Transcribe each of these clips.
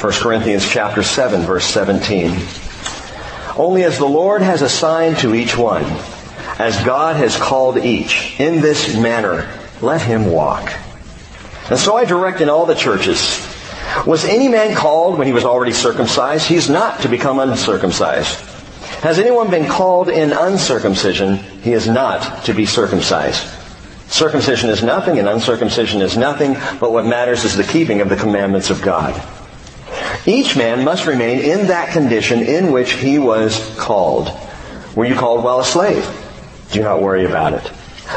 1 Corinthians chapter 7 verse 17. Only as the Lord has assigned to each one, as God has called each, in this manner, let him walk. And so I direct in all the churches. Was any man called when he was already circumcised? He is not to become uncircumcised. Has anyone been called in uncircumcision? He is not to be circumcised. Circumcision is nothing and uncircumcision is nothing, but what matters is the keeping of the commandments of God. Each man must remain in that condition in which he was called. Were you called while a slave? Do not worry about it.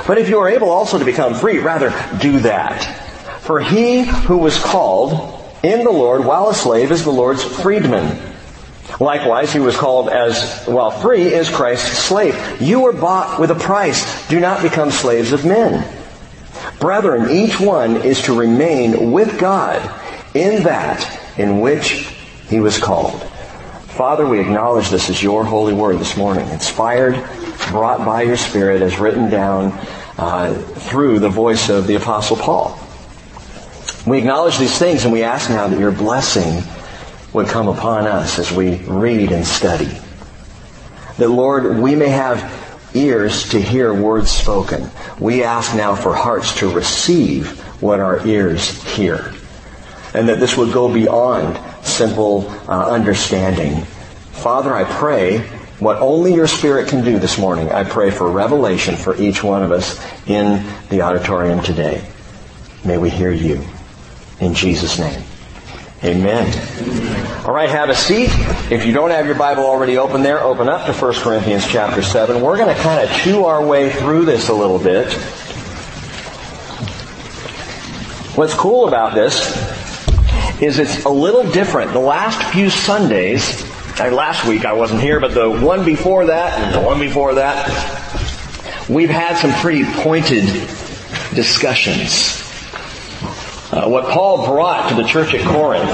But if you are able also to become free, rather do that. For he who was called in the Lord while a slave is the Lord's freedman. Likewise, he was called as, while free, is Christ's slave. You were bought with a price. Do not become slaves of men. Brethren, each one is to remain with God in that in which he was called. Father, we acknowledge this as your holy word this morning, inspired, brought by your Spirit, as written down uh, through the voice of the Apostle Paul. We acknowledge these things and we ask now that your blessing would come upon us as we read and study. That Lord, we may have ears to hear words spoken. We ask now for hearts to receive what our ears hear. And that this would go beyond simple uh, understanding. Father, I pray what only your Spirit can do this morning. I pray for revelation for each one of us in the auditorium today. May we hear you. In Jesus' name. Amen. All right, have a seat. If you don't have your Bible already open there, open up to 1 Corinthians chapter 7. We're going to kind of chew our way through this a little bit. What's cool about this is it's a little different. The last few Sundays, last week I wasn't here, but the one before that and the one before that, we've had some pretty pointed discussions uh, what Paul brought to the church at Corinth,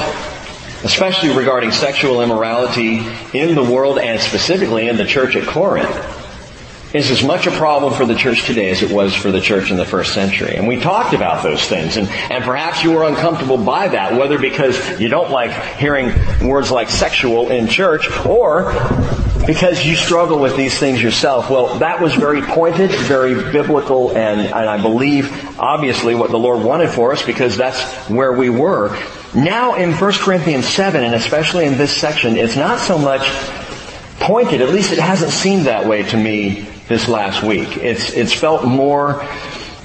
especially regarding sexual immorality in the world and specifically in the church at Corinth, is as much a problem for the church today as it was for the church in the first century. And we talked about those things, and, and perhaps you were uncomfortable by that, whether because you don't like hearing words like sexual in church, or because you struggle with these things yourself. Well, that was very pointed, very biblical, and, and I believe obviously what the Lord wanted for us because that's where we were. Now in 1 Corinthians 7, and especially in this section, it's not so much pointed, at least it hasn't seemed that way to me this last week. It's, it's felt more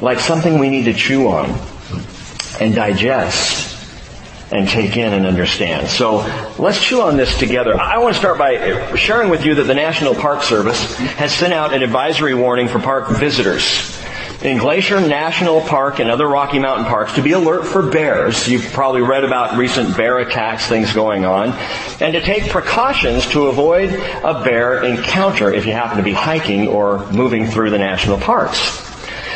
like something we need to chew on and digest and take in and understand. So let's chew on this together. I want to start by sharing with you that the National Park Service has sent out an advisory warning for park visitors in Glacier National Park and other Rocky Mountain parks to be alert for bears. You've probably read about recent bear attacks, things going on, and to take precautions to avoid a bear encounter if you happen to be hiking or moving through the national parks.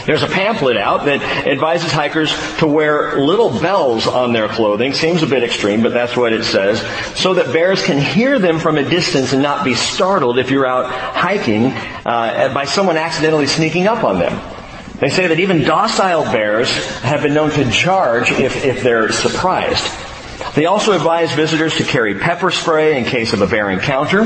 There's a pamphlet out that advises hikers to wear little bells on their clothing. Seems a bit extreme, but that's what it says. So that bears can hear them from a distance and not be startled if you're out hiking uh, by someone accidentally sneaking up on them. They say that even docile bears have been known to charge if, if they're surprised. They also advise visitors to carry pepper spray in case of a bear encounter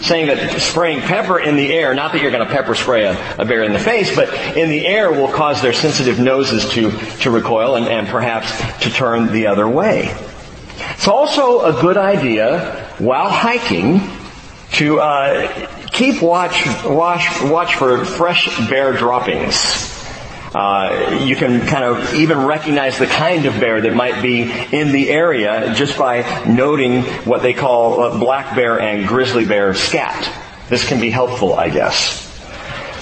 saying that spraying pepper in the air, not that you're going to pepper spray a, a, bear in the face, but in the air will cause their sensitive noses to, to recoil and, and perhaps to turn the other way. It's also a good idea while hiking to uh, keep watch, watch, watch for fresh bear droppings. Uh, you can kind of even recognize the kind of bear that might be in the area just by noting what they call uh, black bear and grizzly bear scat. This can be helpful, I guess.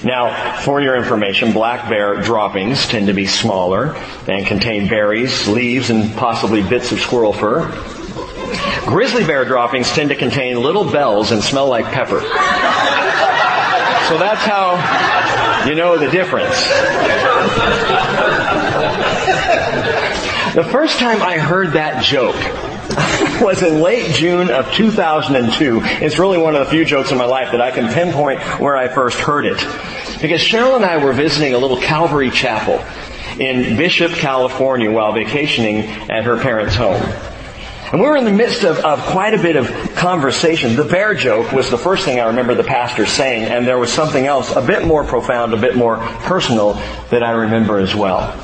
Now, for your information, black bear droppings tend to be smaller and contain berries, leaves, and possibly bits of squirrel fur. Grizzly bear droppings tend to contain little bells and smell like pepper. So that's how you know the difference. The first time I heard that joke was in late June of 2002. It's really one of the few jokes in my life that I can pinpoint where I first heard it. Because Cheryl and I were visiting a little Calvary chapel in Bishop, California while vacationing at her parents' home. And we were in the midst of, of quite a bit of conversation. The bear joke was the first thing I remember the pastor saying, and there was something else a bit more profound, a bit more personal that I remember as well.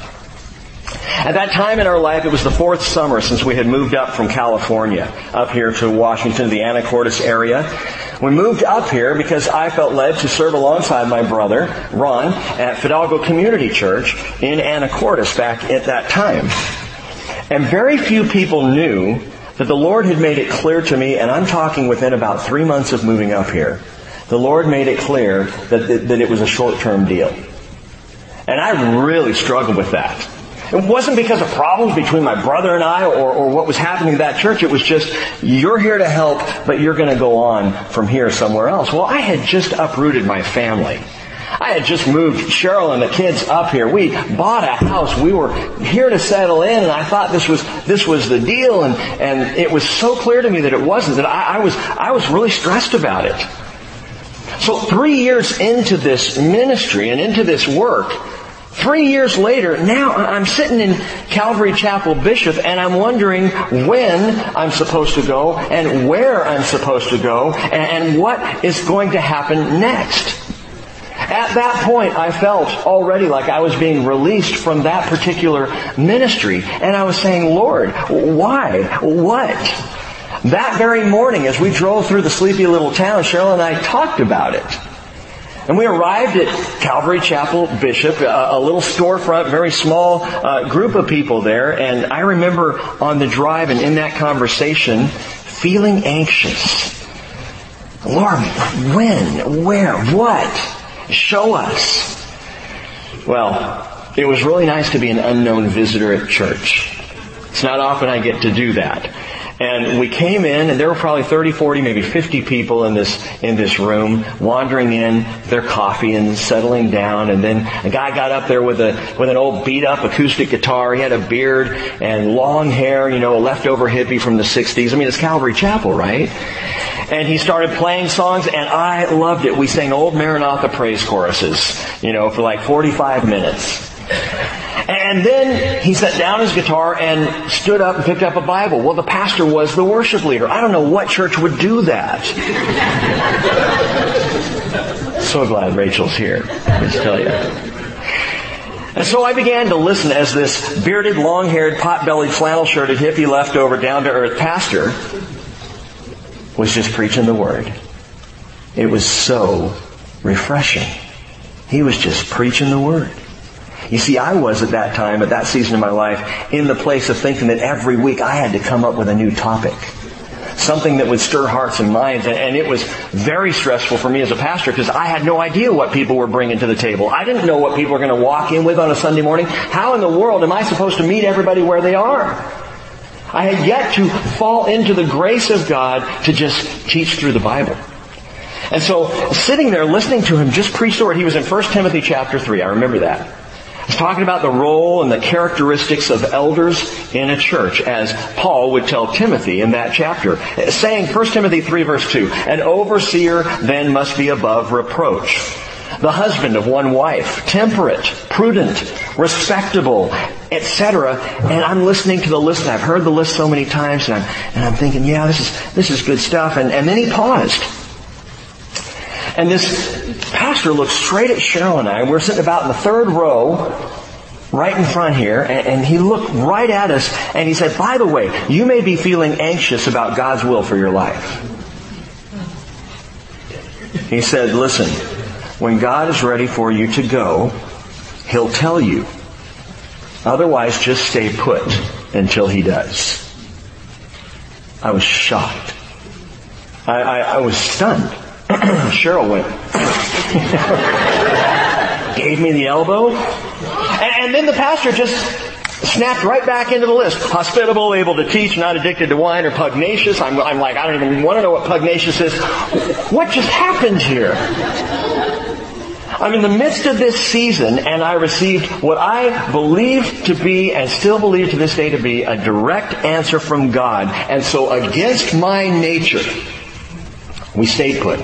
At that time in our life, it was the fourth summer since we had moved up from California up here to Washington, the Anacortes area. We moved up here because I felt led to serve alongside my brother, Ron, at Fidalgo Community Church in Anacortes back at that time. And very few people knew that the Lord had made it clear to me, and I'm talking within about three months of moving up here, the Lord made it clear that, that, that it was a short-term deal. And I really struggled with that. It wasn't because of problems between my brother and I or, or what was happening in that church. It was just, you're here to help, but you're going to go on from here somewhere else. Well, I had just uprooted my family. I had just moved Cheryl and the kids up here. We bought a house. We were here to settle in, and I thought this was this was the deal. And and it was so clear to me that it wasn't. That I, I was I was really stressed about it. So three years into this ministry and into this work, Three years later, now I'm sitting in Calvary Chapel Bishop and I'm wondering when I'm supposed to go and where I'm supposed to go and what is going to happen next. At that point, I felt already like I was being released from that particular ministry. And I was saying, Lord, why? What? That very morning, as we drove through the sleepy little town, Cheryl and I talked about it. And we arrived at Calvary Chapel Bishop, a, a little storefront, very small uh, group of people there. And I remember on the drive and in that conversation, feeling anxious. Lord, when, where, what? Show us. Well, it was really nice to be an unknown visitor at church. It's not often I get to do that. And we came in and there were probably 30, 40, maybe 50 people in this, in this room wandering in their coffee and settling down. And then a guy got up there with a, with an old beat up acoustic guitar. He had a beard and long hair, you know, a leftover hippie from the 60s. I mean, it's Calvary Chapel, right? and he started playing songs and I loved it. We sang old Maranatha praise choruses, you know, for like 45 minutes. And then he set down his guitar and stood up and picked up a Bible. Well, the pastor was the worship leader. I don't know what church would do that. so glad Rachel's here. Let's tell you. And so I began to listen as this bearded, long-haired, pot-bellied, flannel-shirted, hippie leftover, down-to-earth pastor was just preaching the Word. It was so refreshing. He was just preaching the Word. You see, I was at that time, at that season of my life, in the place of thinking that every week I had to come up with a new topic. Something that would stir hearts and minds. And it was very stressful for me as a pastor because I had no idea what people were bringing to the table. I didn't know what people were going to walk in with on a Sunday morning. How in the world am I supposed to meet everybody where they are? I had yet to fall into the grace of God to just teach through the Bible. And so, sitting there listening to him just preach the word, he was in 1 Timothy chapter 3, I remember that. He's talking about the role and the characteristics of elders in a church, as Paul would tell Timothy in that chapter. Saying, 1 Timothy 3 verse 2, An overseer then must be above reproach the husband of one wife, temperate, prudent, respectable, etc. And I'm listening to the list. and I've heard the list so many times, and I'm, and I'm thinking, yeah, this is this is good stuff. And, and then he paused. And this pastor looked straight at Cheryl and I. We're sitting about in the third row, right in front here, and, and he looked right at us and he said, by the way, you may be feeling anxious about God's will for your life. He said, listen, when God is ready for you to go, He'll tell you. Otherwise, just stay put until He does. I was shocked. I, I, I was stunned. Cheryl went, gave me the elbow, and, and then the pastor just snapped right back into the list. Hospitable, able to teach, not addicted to wine, or pugnacious. I'm, I'm like, I don't even want to know what pugnacious is. What just happened here? I'm in the midst of this season and I received what I believed to be and still believe to this day to be a direct answer from God. And so against my nature, we stayed put.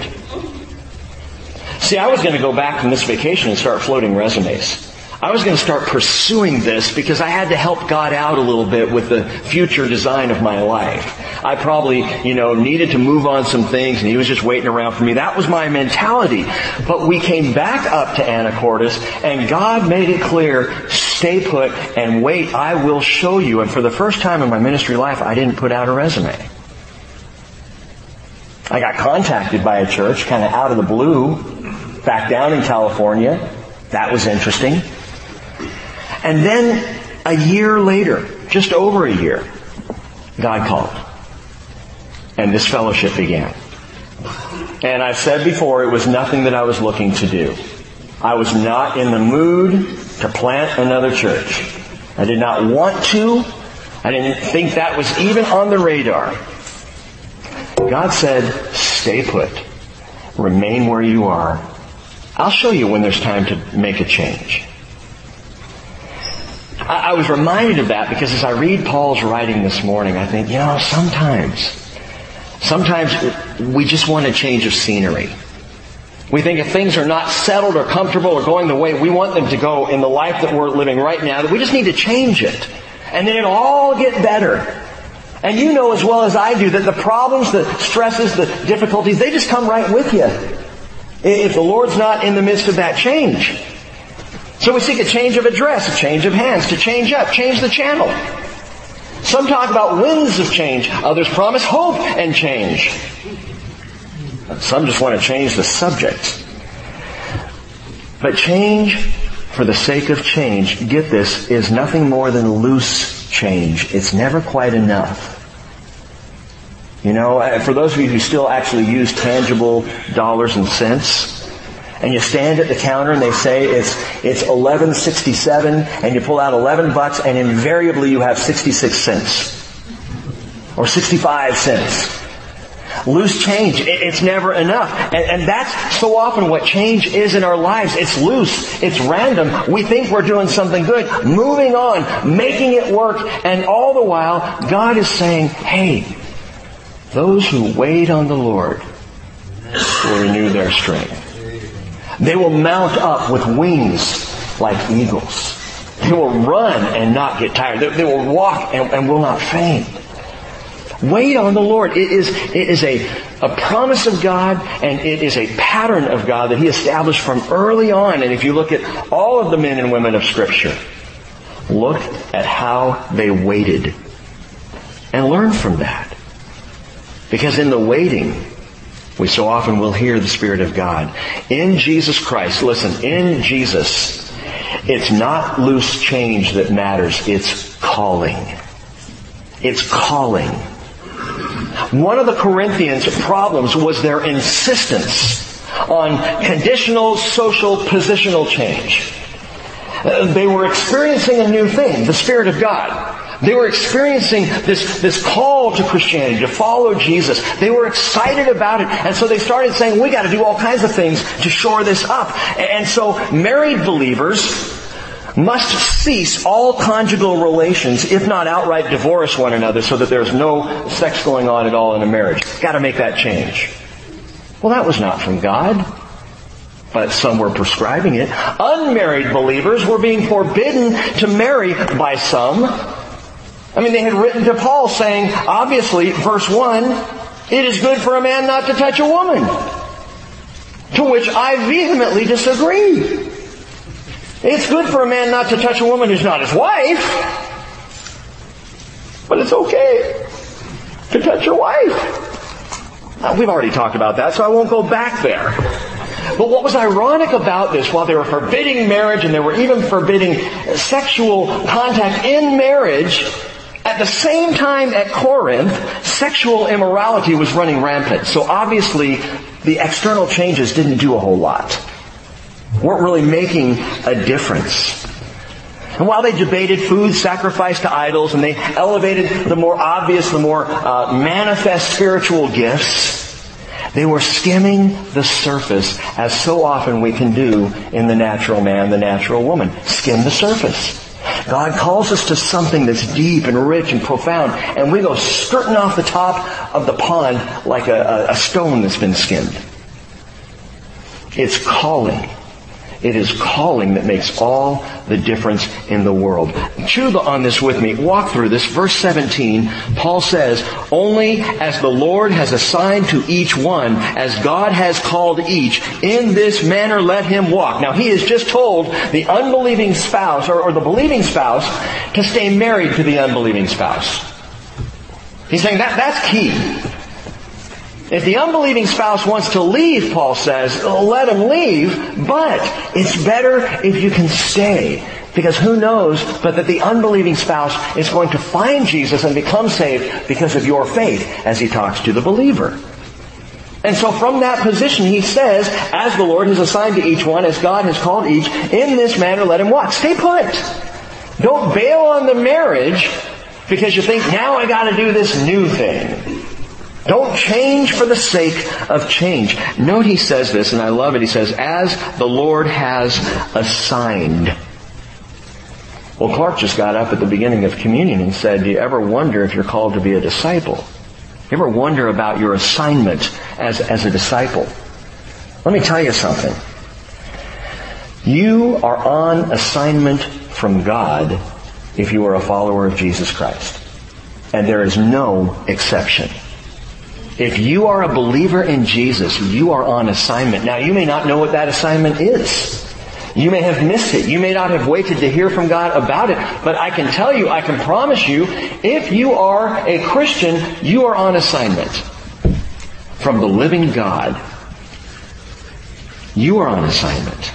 See, I was going to go back from this vacation and start floating resumes. I was going to start pursuing this because I had to help God out a little bit with the future design of my life. I probably, you know, needed to move on some things and he was just waiting around for me. That was my mentality. But we came back up to Anacortes and God made it clear, stay put and wait, I will show you. And for the first time in my ministry life, I didn't put out a resume. I got contacted by a church kind of out of the blue back down in California. That was interesting. And then a year later, just over a year, God called. And this fellowship began. And I've said before, it was nothing that I was looking to do. I was not in the mood to plant another church. I did not want to. I didn't think that was even on the radar. God said, stay put. Remain where you are. I'll show you when there's time to make a change. I, I was reminded of that because as I read Paul's writing this morning, I think, you know, sometimes, sometimes we just want a change of scenery. We think if things are not settled or comfortable or going the way we want them to go in the life that we're living right now, that we just need to change it. And then it'll all get better. And you know as well as I do that the problems, the stresses, the difficulties, they just come right with you. If the Lord's not in the midst of that change. So we seek a change of address, a change of hands, to change up, change the channel. Some talk about winds of change. Others promise hope and change. Some just want to change the subject. But change for the sake of change, get this, is nothing more than loose change. It's never quite enough. You know, uh, for those of you who still actually use tangible dollars and cents, and you stand at the counter and they say it's, it's 1167 and you pull out 11 bucks and invariably you have 66 cents. Or 65 cents. Loose change. It's never enough. And, and, that's so often what change is in our lives. It's loose. It's random. We think we're doing something good. Moving on. Making it work. And all the while, God is saying, hey, those who wait on the Lord will renew their strength. They will mount up with wings like eagles. They will run and not get tired. They, will walk and, and, will not faint. Wait on the Lord. It is, it is a, a promise of God and it is a pattern of God that He established from early on. And if you look at all of the men and women of Scripture, look at how they waited and learn from that. Because in the waiting, we so often will hear the Spirit of God. In Jesus Christ, listen, in Jesus, it's not loose change that matters, it's calling. It's calling. One of the Corinthians' problems was their insistence on conditional social positional change. Uh, they were experiencing a new thing, the Spirit of God. They were experiencing this, this call to Christianity, to follow Jesus. They were excited about it. And so they started saying, we gotta do all kinds of things to shore this up. And so married believers must cease all conjugal relations, if not outright divorce one another so that there's no sex going on at all in a marriage. Gotta make that change. Well, that was not from God but some were prescribing it. Unmarried believers were being forbidden to marry by some I mean, they had written to Paul saying, obviously, verse 1, it is good for a man not to touch a woman. To which I vehemently disagree. It's good for a man not to touch a woman who's not his wife. But it's okay to touch your wife. Now, we've already talked about that, so I won't go back there. But what was ironic about this, while they were forbidding marriage and they were even forbidding sexual contact in marriage, at the same time at Corinth, sexual immorality was running rampant. So obviously, the external changes didn't do a whole lot. weren't really making a difference. And while they debated food sacrificed to idols and they elevated the more obvious, the more uh, manifest spiritual gifts, they were skimming the surface as so often we can do in the natural man, the natural woman. Skim the surface. God calls us to something that's deep and rich and profound, and we go skirting off the top of the pond like a, a stone that's been skimmed. It's calling. It is calling that makes all the difference in the world. Chew on this with me. Walk through this. Verse 17, Paul says, Only as the Lord has assigned to each one, as God has called each, in this manner let him walk. Now he has just told the unbelieving spouse, or, or the believing spouse, to stay married to the unbelieving spouse. He's saying that, that's key. If the unbelieving spouse wants to leave, Paul says, let him leave, but it's better if you can stay. Because who knows but that the unbelieving spouse is going to find Jesus and become saved because of your faith as he talks to the believer. And so from that position, he says, as the Lord has assigned to each one, as God has called each, in this manner let him walk. Stay put. Don't bail on the marriage because you think, now I gotta do this new thing. Don't change for the sake of change. Note he says this, and I love it. He says, as the Lord has assigned. Well, Clark just got up at the beginning of communion and said, do you ever wonder if you're called to be a disciple? You ever wonder about your assignment as, as a disciple? Let me tell you something. You are on assignment from God if you are a follower of Jesus Christ. And there is no exception. If you are a believer in Jesus, you are on assignment. Now you may not know what that assignment is. You may have missed it. You may not have waited to hear from God about it. But I can tell you, I can promise you, if you are a Christian, you are on assignment from the living God. You are on assignment.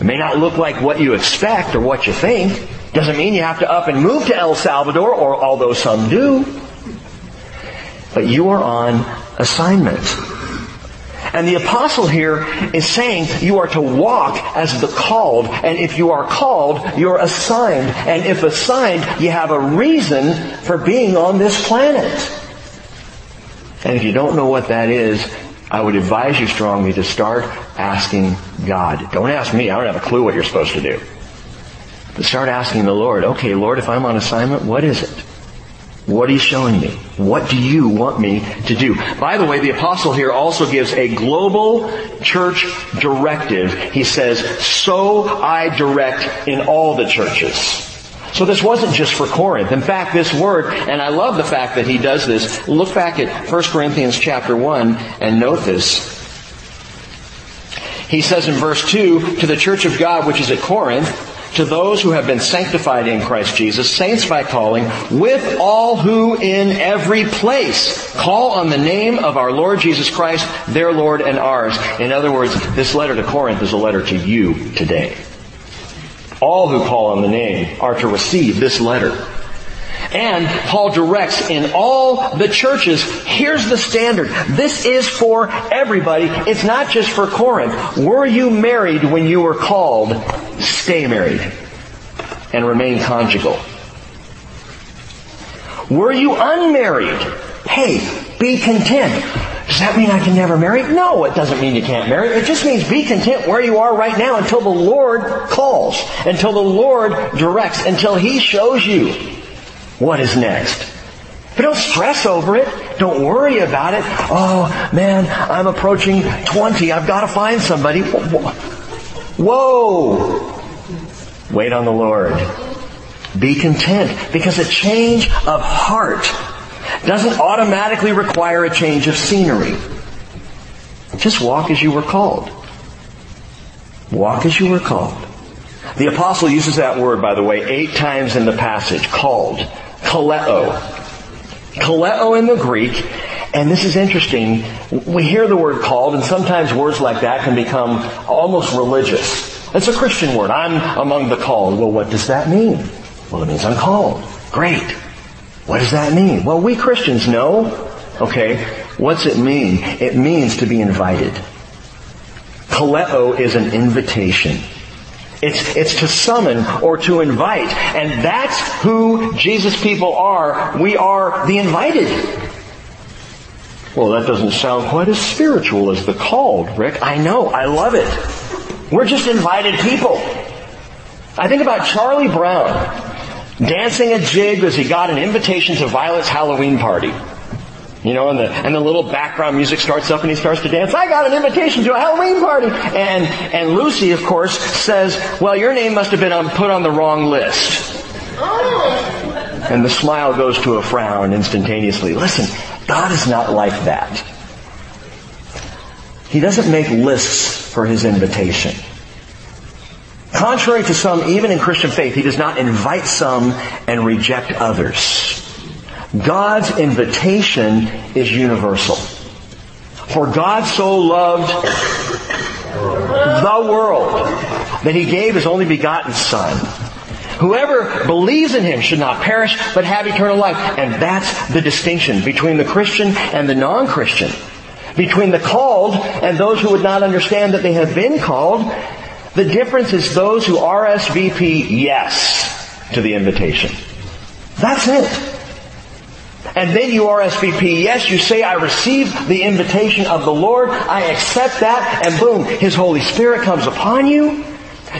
It may not look like what you expect or what you think. Doesn't mean you have to up and move to El Salvador, or although some do. But you are on assignment. And the apostle here is saying you are to walk as the called. And if you are called, you're assigned. And if assigned, you have a reason for being on this planet. And if you don't know what that is, I would advise you strongly to start asking God. Don't ask me. I don't have a clue what you're supposed to do. But start asking the Lord, okay, Lord, if I'm on assignment, what is it? What are you showing me? What do you want me to do? By the way, the apostle here also gives a global church directive. He says, so I direct in all the churches. So this wasn't just for Corinth. In fact, this word, and I love the fact that he does this, look back at 1 Corinthians chapter 1 and note this. He says in verse 2, to the church of God which is at Corinth, to those who have been sanctified in Christ Jesus, saints by calling, with all who in every place call on the name of our Lord Jesus Christ, their Lord and ours. In other words, this letter to Corinth is a letter to you today. All who call on the name are to receive this letter. And Paul directs in all the churches, here's the standard. This is for everybody. It's not just for Corinth. Were you married when you were called? Stay married. And remain conjugal. Were you unmarried? Hey, be content. Does that mean I can never marry? No, it doesn't mean you can't marry. It just means be content where you are right now until the Lord calls, until the Lord directs, until He shows you what is next? But don't stress over it. Don't worry about it. Oh, man, I'm approaching 20. I've got to find somebody. Whoa! Wait on the Lord. Be content because a change of heart doesn't automatically require a change of scenery. Just walk as you were called. Walk as you were called. The apostle uses that word, by the way, eight times in the passage, called kaleo. Kaleo in the Greek, and this is interesting, we hear the word called, and sometimes words like that can become almost religious. It's a Christian word. I'm among the called. Well, what does that mean? Well, it means I'm called. Great. What does that mean? Well, we Christians know. Okay, what's it mean? It means to be invited. Kaleo is an invitation. It's, it's to summon or to invite. And that's who Jesus people are. We are the invited. Well, that doesn't sound quite as spiritual as the called, Rick. I know. I love it. We're just invited people. I think about Charlie Brown dancing a jig as he got an invitation to Violet's Halloween party. You know, and the, and the little background music starts up and he starts to dance. I got an invitation to a Halloween party. And, and Lucy, of course, says, well, your name must have been on, put on the wrong list. And the smile goes to a frown instantaneously. Listen, God is not like that. He doesn't make lists for his invitation. Contrary to some, even in Christian faith, he does not invite some and reject others. God's invitation is universal. For God so loved the world that he gave his only begotten son. Whoever believes in him should not perish, but have eternal life. And that's the distinction between the Christian and the non-Christian. Between the called and those who would not understand that they have been called. The difference is those who RSVP yes to the invitation. That's it. And then you RSVP, yes, you say, I receive the invitation of the Lord, I accept that, and boom, His Holy Spirit comes upon you.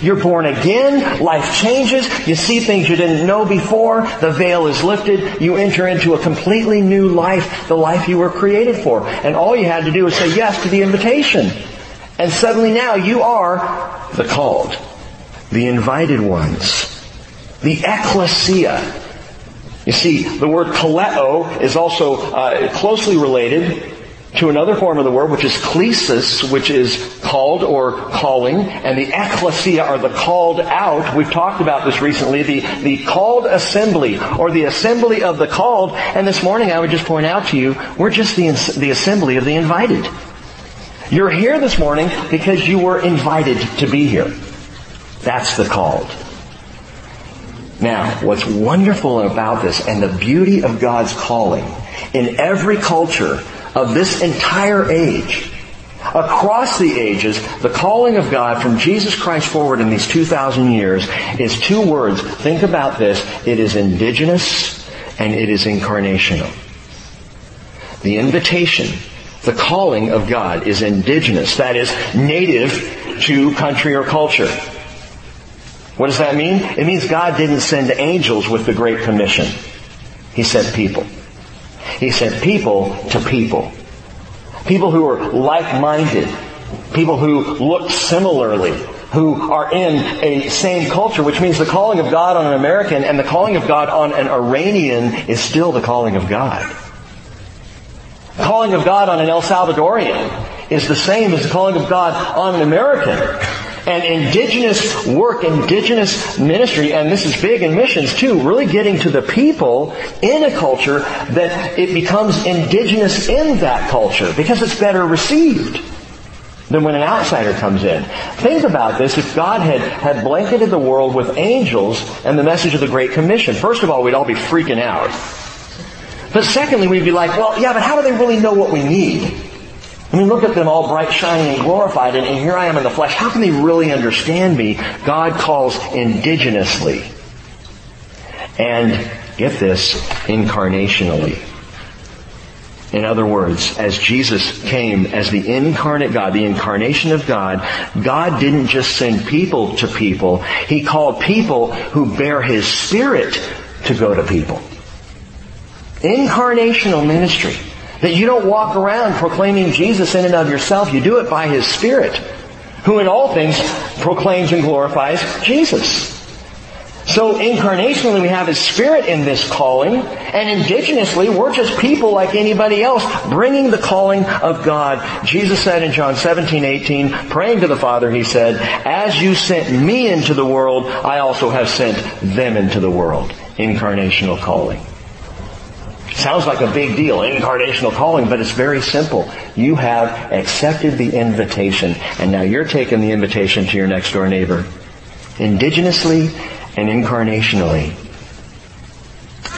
You're born again, life changes, you see things you didn't know before, the veil is lifted, you enter into a completely new life, the life you were created for. And all you had to do was say yes to the invitation. And suddenly now you are the called, the invited ones, the ecclesia, you see, the word kaleo is also uh, closely related to another form of the word, which is klesis, which is called or calling, and the ecclesia are the called out. We've talked about this recently, the, the called assembly, or the assembly of the called, and this morning I would just point out to you, we're just the, the assembly of the invited. You're here this morning because you were invited to be here. That's the called. Now, what's wonderful about this and the beauty of God's calling in every culture of this entire age, across the ages, the calling of God from Jesus Christ forward in these 2,000 years is two words. Think about this. It is indigenous and it is incarnational. The invitation, the calling of God is indigenous. That is native to country or culture. What does that mean? It means God didn't send angels with the Great Commission. He sent people. He sent people to people. People who are like-minded. People who look similarly. Who are in a same culture, which means the calling of God on an American and the calling of God on an Iranian is still the calling of God. The calling of God on an El Salvadorian is the same as the calling of God on an American. And indigenous work, indigenous ministry, and this is big in missions too, really getting to the people in a culture that it becomes indigenous in that culture because it's better received than when an outsider comes in. Think about this. If God had, had blanketed the world with angels and the message of the Great Commission, first of all, we'd all be freaking out. But secondly, we'd be like, well, yeah, but how do they really know what we need? I mean, look at them all bright, shining, and glorified, and, and here I am in the flesh. How can they really understand me? God calls indigenously. And, get this, incarnationally. In other words, as Jesus came as the incarnate God, the incarnation of God, God didn't just send people to people. He called people who bear His Spirit to go to people. Incarnational ministry. That you don't walk around proclaiming Jesus in and of yourself. You do it by His Spirit, who in all things proclaims and glorifies Jesus. So incarnationally we have His Spirit in this calling, and indigenously we're just people like anybody else, bringing the calling of God. Jesus said in John 17, 18, praying to the Father, He said, As you sent me into the world, I also have sent them into the world. Incarnational calling. Sounds like a big deal, incarnational calling, but it's very simple. You have accepted the invitation, and now you're taking the invitation to your next door neighbor. Indigenously and incarnationally.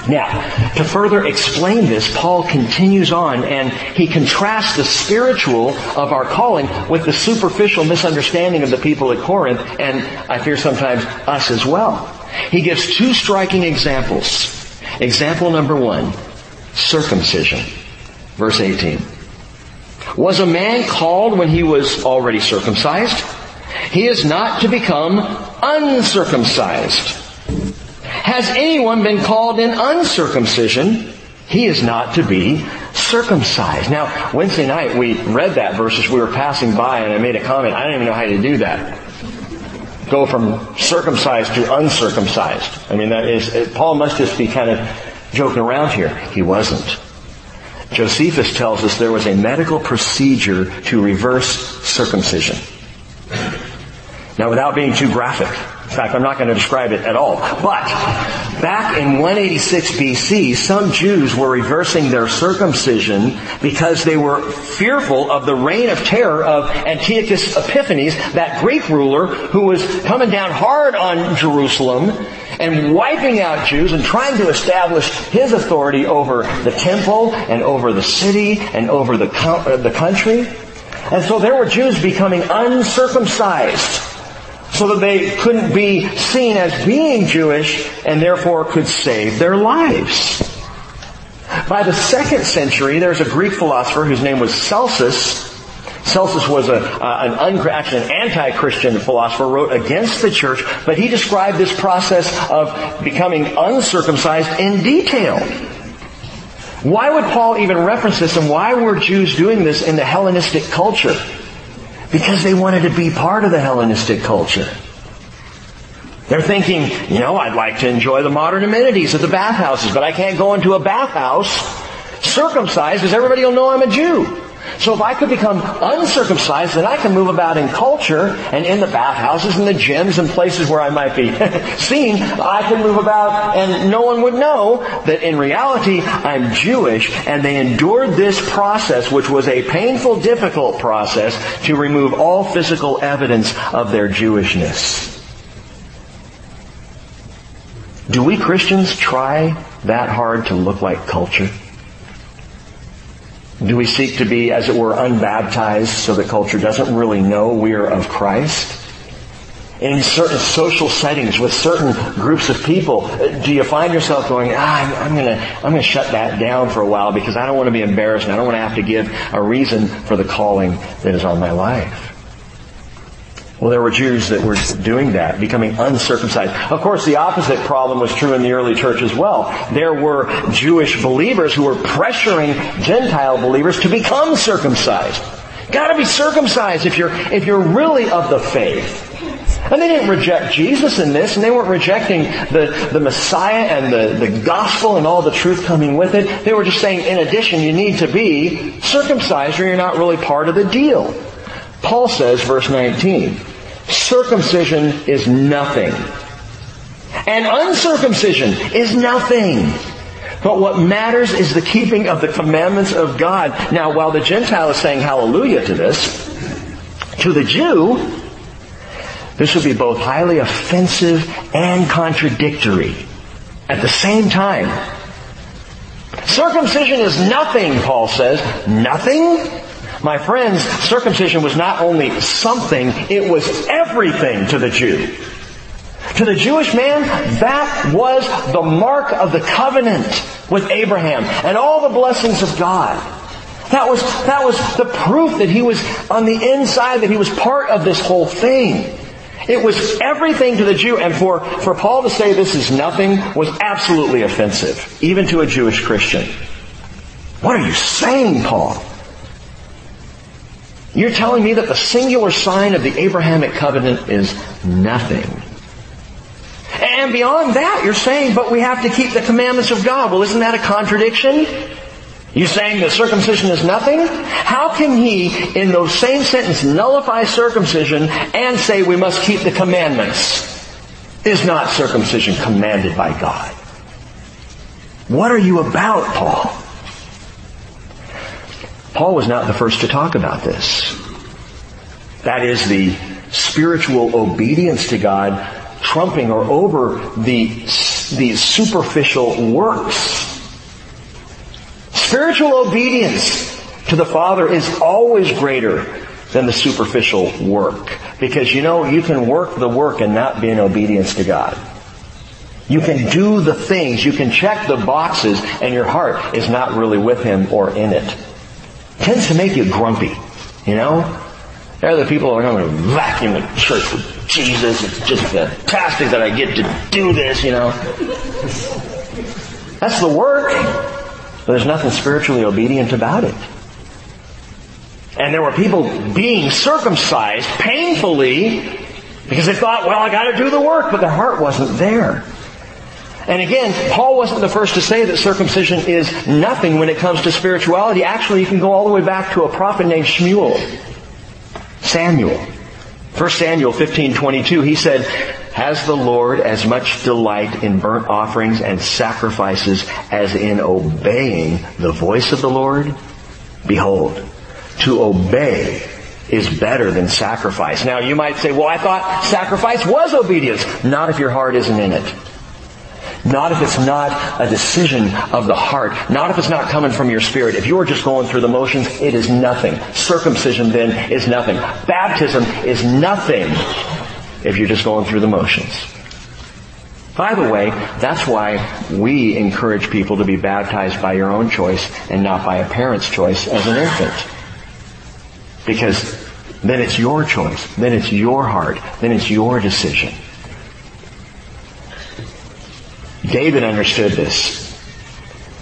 Now, to further explain this, Paul continues on and he contrasts the spiritual of our calling with the superficial misunderstanding of the people at Corinth and I fear sometimes us as well. He gives two striking examples. Example number one, circumcision. Verse 18. Was a man called when he was already circumcised? He is not to become uncircumcised. Has anyone been called in uncircumcision? He is not to be circumcised. Now, Wednesday night we read that verse as we were passing by and I made a comment. I don't even know how to do that. Go from circumcised to uncircumcised. I mean, that is, Paul must just be kind of joking around here. He wasn't. Josephus tells us there was a medical procedure to reverse circumcision. Now, without being too graphic, in fact, I'm not going to describe it at all. But back in 186 BC, some Jews were reversing their circumcision because they were fearful of the reign of terror of Antiochus Epiphanes, that Greek ruler who was coming down hard on Jerusalem and wiping out Jews and trying to establish his authority over the temple and over the city and over the, uh, the country. And so there were Jews becoming uncircumcised so that they couldn't be seen as being Jewish and therefore could save their lives. By the second century, there's a Greek philosopher whose name was Celsus. Celsus was a, uh, an, un, actually an anti-Christian philosopher, wrote against the church, but he described this process of becoming uncircumcised in detail. Why would Paul even reference this and why were Jews doing this in the Hellenistic culture? Because they wanted to be part of the Hellenistic culture. They're thinking, you know, I'd like to enjoy the modern amenities of the bathhouses, but I can't go into a bathhouse circumcised because everybody will know I'm a Jew. So if I could become uncircumcised, then I can move about in culture and in the bathhouses and the gyms and places where I might be seen. I can move about and no one would know that in reality I'm Jewish and they endured this process, which was a painful, difficult process to remove all physical evidence of their Jewishness. Do we Christians try that hard to look like culture? Do we seek to be, as it were, unbaptized so that culture doesn't really know we are of Christ? In certain social settings with certain groups of people, do you find yourself going, ah, I'm, I'm gonna, I'm gonna shut that down for a while because I don't want to be embarrassed and I don't want to have to give a reason for the calling that is on my life? Well, there were Jews that were doing that, becoming uncircumcised. Of course, the opposite problem was true in the early church as well. There were Jewish believers who were pressuring Gentile believers to become circumcised. Gotta be circumcised if you're, if you're really of the faith. And they didn't reject Jesus in this, and they weren't rejecting the, the Messiah and the, the gospel and all the truth coming with it. They were just saying, in addition, you need to be circumcised or you're not really part of the deal. Paul says, verse 19, circumcision is nothing. And uncircumcision is nothing. But what matters is the keeping of the commandments of God. Now, while the Gentile is saying hallelujah to this, to the Jew, this would be both highly offensive and contradictory at the same time. Circumcision is nothing, Paul says. Nothing? My friends, circumcision was not only something, it was everything to the Jew. To the Jewish man, that was the mark of the covenant with Abraham and all the blessings of God. That was, that was the proof that he was on the inside, that he was part of this whole thing. It was everything to the Jew, and for, for Paul to say this is nothing was absolutely offensive, even to a Jewish Christian. What are you saying, Paul? You're telling me that the singular sign of the Abrahamic covenant is nothing. And beyond that, you're saying, but we have to keep the commandments of God. Well, isn't that a contradiction? You saying that circumcision is nothing? How can he, in those same sentence, nullify circumcision and say we must keep the commandments? Is not circumcision commanded by God? What are you about, Paul? Paul was not the first to talk about this. That is the spiritual obedience to God trumping or over the, the superficial works. Spiritual obedience to the Father is always greater than the superficial work. Because you know, you can work the work and not be in obedience to God. You can do the things, you can check the boxes, and your heart is not really with Him or in it tends to make you grumpy. You know? There are the people who are going to vacuum the church with Jesus. It's just fantastic that I get to do this, you know. That's the work. But there's nothing spiritually obedient about it. And there were people being circumcised painfully because they thought, well, I gotta do the work, but their heart wasn't there. And again, Paul wasn't the first to say that circumcision is nothing when it comes to spirituality. Actually, you can go all the way back to a prophet named Shmuel. Samuel. 1 Samuel 15:22 he said, "Has the Lord as much delight in burnt offerings and sacrifices as in obeying the voice of the Lord? Behold, to obey is better than sacrifice." Now you might say, "Well, I thought sacrifice was obedience." Not if your heart isn't in it. Not if it's not a decision of the heart. Not if it's not coming from your spirit. If you're just going through the motions, it is nothing. Circumcision then is nothing. Baptism is nothing if you're just going through the motions. By the way, that's why we encourage people to be baptized by your own choice and not by a parent's choice as an infant. Because then it's your choice. Then it's your heart. Then it's your decision. David understood this.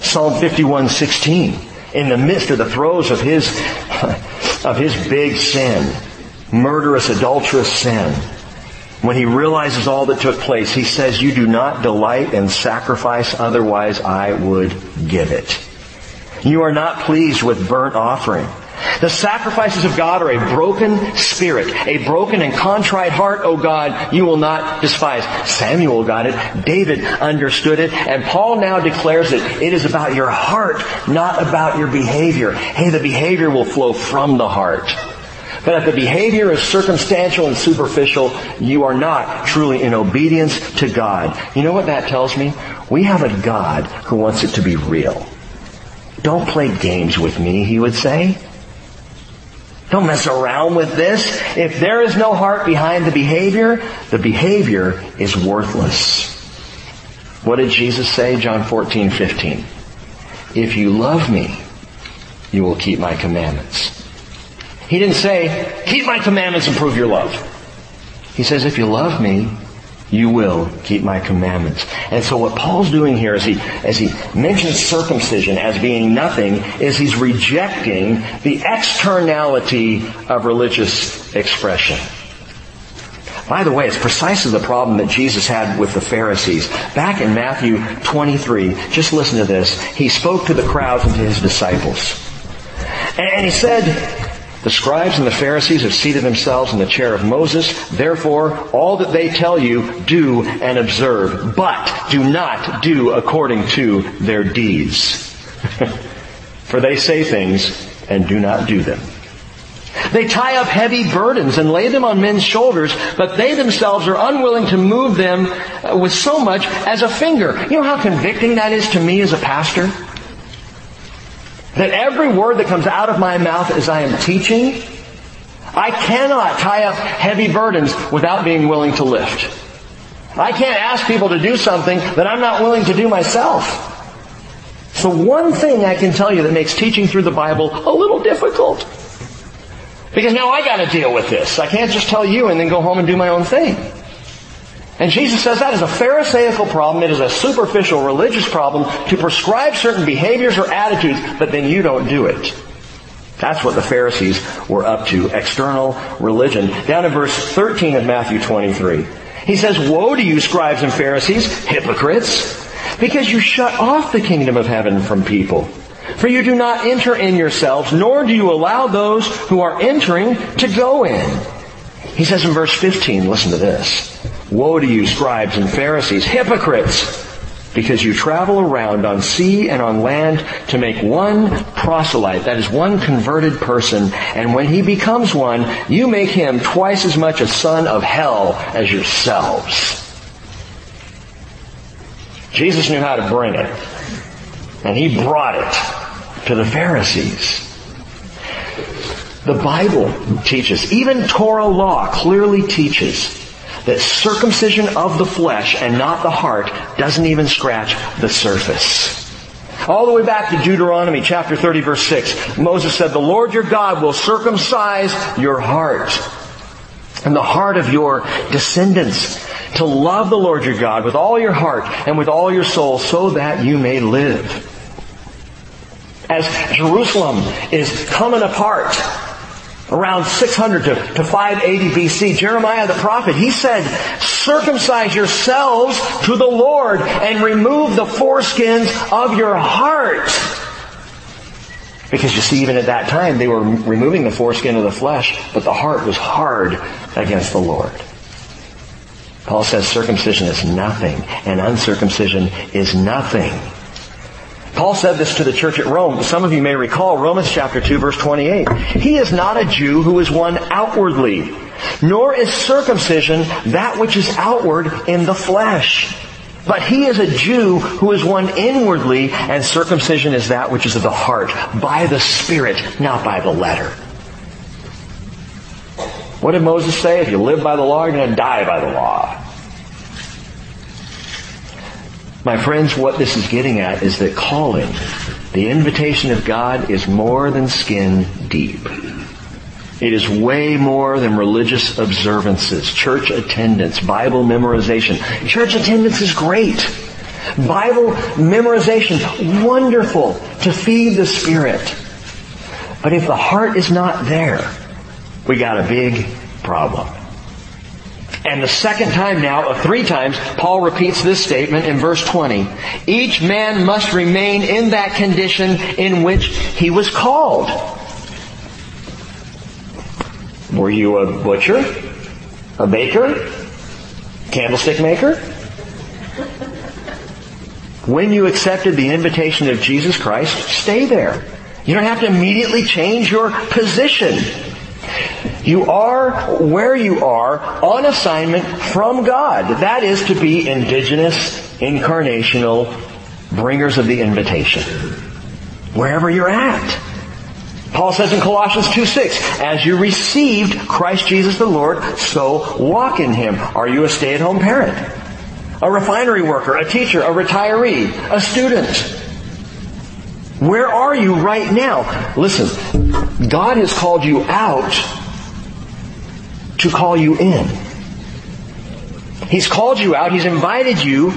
Psalm 51:16 in the midst of the throes of his of his big sin, murderous adulterous sin, when he realizes all that took place, he says, "You do not delight in sacrifice, otherwise I would give it. You are not pleased with burnt offering." The sacrifices of God are a broken spirit, a broken and contrite heart, O God, you will not despise. Samuel got it, David understood it, and Paul now declares that it is about your heart, not about your behavior. Hey, the behavior will flow from the heart. But if the behavior is circumstantial and superficial, you are not truly in obedience to God. You know what that tells me? We have a God who wants it to be real. Don't play games with me, he would say. Don't mess around with this. If there is no heart behind the behavior, the behavior is worthless. What did Jesus say? John 14, 15. If you love me, you will keep my commandments. He didn't say, keep my commandments and prove your love. He says, if you love me, you will keep my commandments. And so what Paul's doing here as he, as he mentions circumcision as being nothing is he's rejecting the externality of religious expression. By the way, it's precisely the problem that Jesus had with the Pharisees. Back in Matthew 23, just listen to this. He spoke to the crowds and to his disciples. And he said, the scribes and the Pharisees have seated themselves in the chair of Moses. Therefore, all that they tell you, do and observe. But do not do according to their deeds. For they say things and do not do them. They tie up heavy burdens and lay them on men's shoulders, but they themselves are unwilling to move them uh, with so much as a finger. You know how convicting that is to me as a pastor? That every word that comes out of my mouth as I am teaching, I cannot tie up heavy burdens without being willing to lift. I can't ask people to do something that I'm not willing to do myself. So one thing I can tell you that makes teaching through the Bible a little difficult. Because now I gotta deal with this. I can't just tell you and then go home and do my own thing. And Jesus says that is a Pharisaical problem. It is a superficial religious problem to prescribe certain behaviors or attitudes, but then you don't do it. That's what the Pharisees were up to. External religion. Down in verse 13 of Matthew 23. He says, Woe to you scribes and Pharisees, hypocrites, because you shut off the kingdom of heaven from people. For you do not enter in yourselves, nor do you allow those who are entering to go in. He says in verse 15, listen to this. Woe to you, scribes and Pharisees, hypocrites! Because you travel around on sea and on land to make one proselyte, that is one converted person, and when he becomes one, you make him twice as much a son of hell as yourselves. Jesus knew how to bring it, and he brought it to the Pharisees. The Bible teaches, even Torah law clearly teaches that circumcision of the flesh and not the heart doesn't even scratch the surface. All the way back to Deuteronomy chapter 30 verse 6, Moses said, the Lord your God will circumcise your heart and the heart of your descendants to love the Lord your God with all your heart and with all your soul so that you may live. As Jerusalem is coming apart, around 600 to, to 580 BC, Jeremiah the prophet, he said, circumcise yourselves to the Lord and remove the foreskins of your heart. Because you see, even at that time, they were removing the foreskin of the flesh, but the heart was hard against the Lord. Paul says circumcision is nothing, and uncircumcision is nothing. Paul said this to the church at Rome. Some of you may recall Romans chapter 2 verse 28. He is not a Jew who is one outwardly, nor is circumcision that which is outward in the flesh. But he is a Jew who is one inwardly, and circumcision is that which is of the heart, by the Spirit, not by the letter. What did Moses say? If you live by the law, you're going to die by the law. My friends, what this is getting at is that calling, the invitation of God is more than skin deep. It is way more than religious observances, church attendance, Bible memorization. Church attendance is great. Bible memorization, wonderful to feed the Spirit. But if the heart is not there, we got a big problem. And the second time now, of three times, Paul repeats this statement in verse 20. Each man must remain in that condition in which he was called. Were you a butcher? A baker? Candlestick maker? When you accepted the invitation of Jesus Christ, stay there. You don't have to immediately change your position. You are where you are on assignment from God. That is to be indigenous, incarnational, bringers of the invitation. Wherever you're at. Paul says in Colossians 2.6, as you received Christ Jesus the Lord, so walk in Him. Are you a stay-at-home parent? A refinery worker, a teacher, a retiree, a student? Where are you right now? Listen, God has called you out to call you in. He's called you out. He's invited you